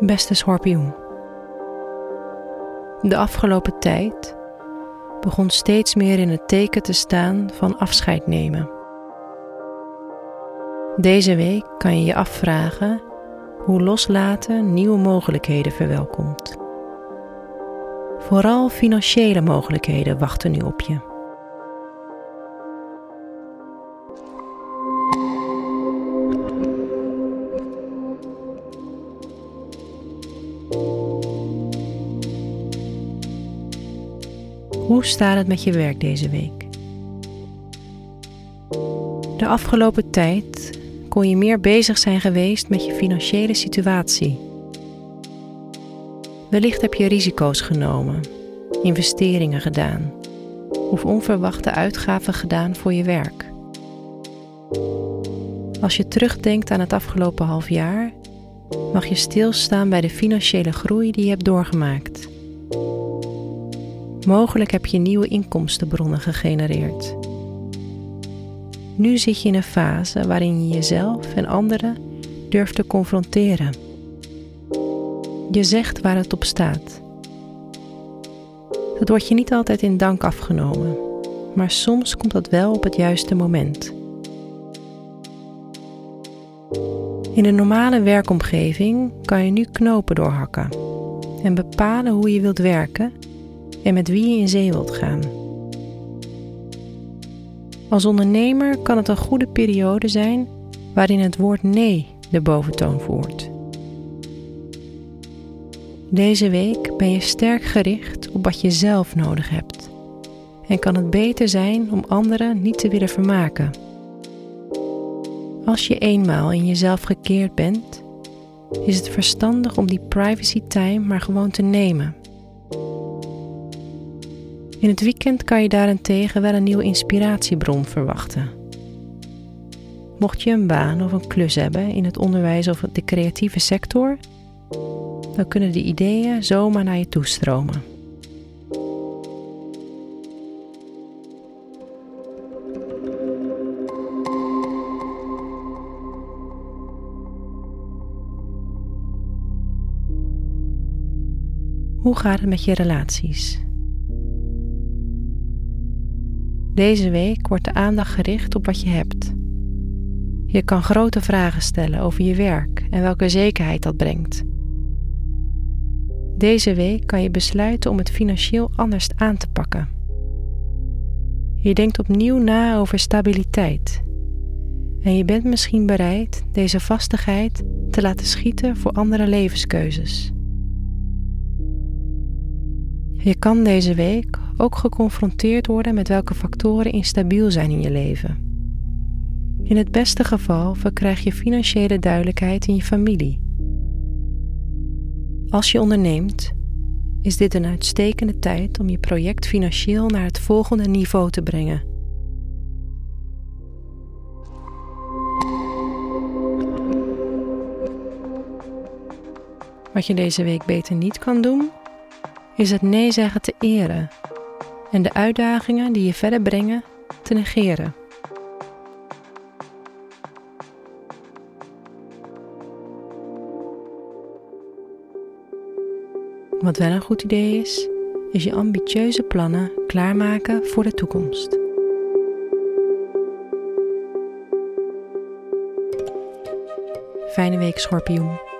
Beste schorpioen. De afgelopen tijd begon steeds meer in het teken te staan van afscheid nemen. Deze week kan je je afvragen hoe loslaten nieuwe mogelijkheden verwelkomt. Vooral financiële mogelijkheden wachten nu op je. Hoe staat het met je werk deze week? De afgelopen tijd kon je meer bezig zijn geweest met je financiële situatie. Wellicht heb je risico's genomen, investeringen gedaan of onverwachte uitgaven gedaan voor je werk. Als je terugdenkt aan het afgelopen half jaar, mag je stilstaan bij de financiële groei die je hebt doorgemaakt. Mogelijk heb je nieuwe inkomstenbronnen gegenereerd. Nu zit je in een fase waarin je jezelf en anderen durft te confronteren. Je zegt waar het op staat. Dat wordt je niet altijd in dank afgenomen, maar soms komt dat wel op het juiste moment. In een normale werkomgeving kan je nu knopen doorhakken en bepalen hoe je wilt werken en met wie je in zee wilt gaan. Als ondernemer kan het een goede periode zijn waarin het woord nee de boventoon voert. Deze week ben je sterk gericht op wat je zelf nodig hebt en kan het beter zijn om anderen niet te willen vermaken. Als je eenmaal in jezelf gekeerd bent, is het verstandig om die privacy time maar gewoon te nemen in het weekend kan je daarentegen wel een nieuwe inspiratiebron verwachten. Mocht je een baan of een klus hebben in het onderwijs of de creatieve sector, dan kunnen de ideeën zomaar naar je toestromen. Hoe gaat het met je relaties? Deze week wordt de aandacht gericht op wat je hebt. Je kan grote vragen stellen over je werk en welke zekerheid dat brengt. Deze week kan je besluiten om het financieel anders aan te pakken. Je denkt opnieuw na over stabiliteit. En je bent misschien bereid deze vastigheid te laten schieten voor andere levenskeuzes. Je kan deze week ook geconfronteerd worden met welke factoren instabiel zijn in je leven. In het beste geval verkrijg je financiële duidelijkheid in je familie. Als je onderneemt, is dit een uitstekende tijd om je project financieel naar het volgende niveau te brengen. Wat je deze week beter niet kan doen, is het nee zeggen te eren en de uitdagingen die je verder brengen te negeren. Wat wel een goed idee is, is je ambitieuze plannen klaarmaken voor de toekomst. Fijne week, schorpioen.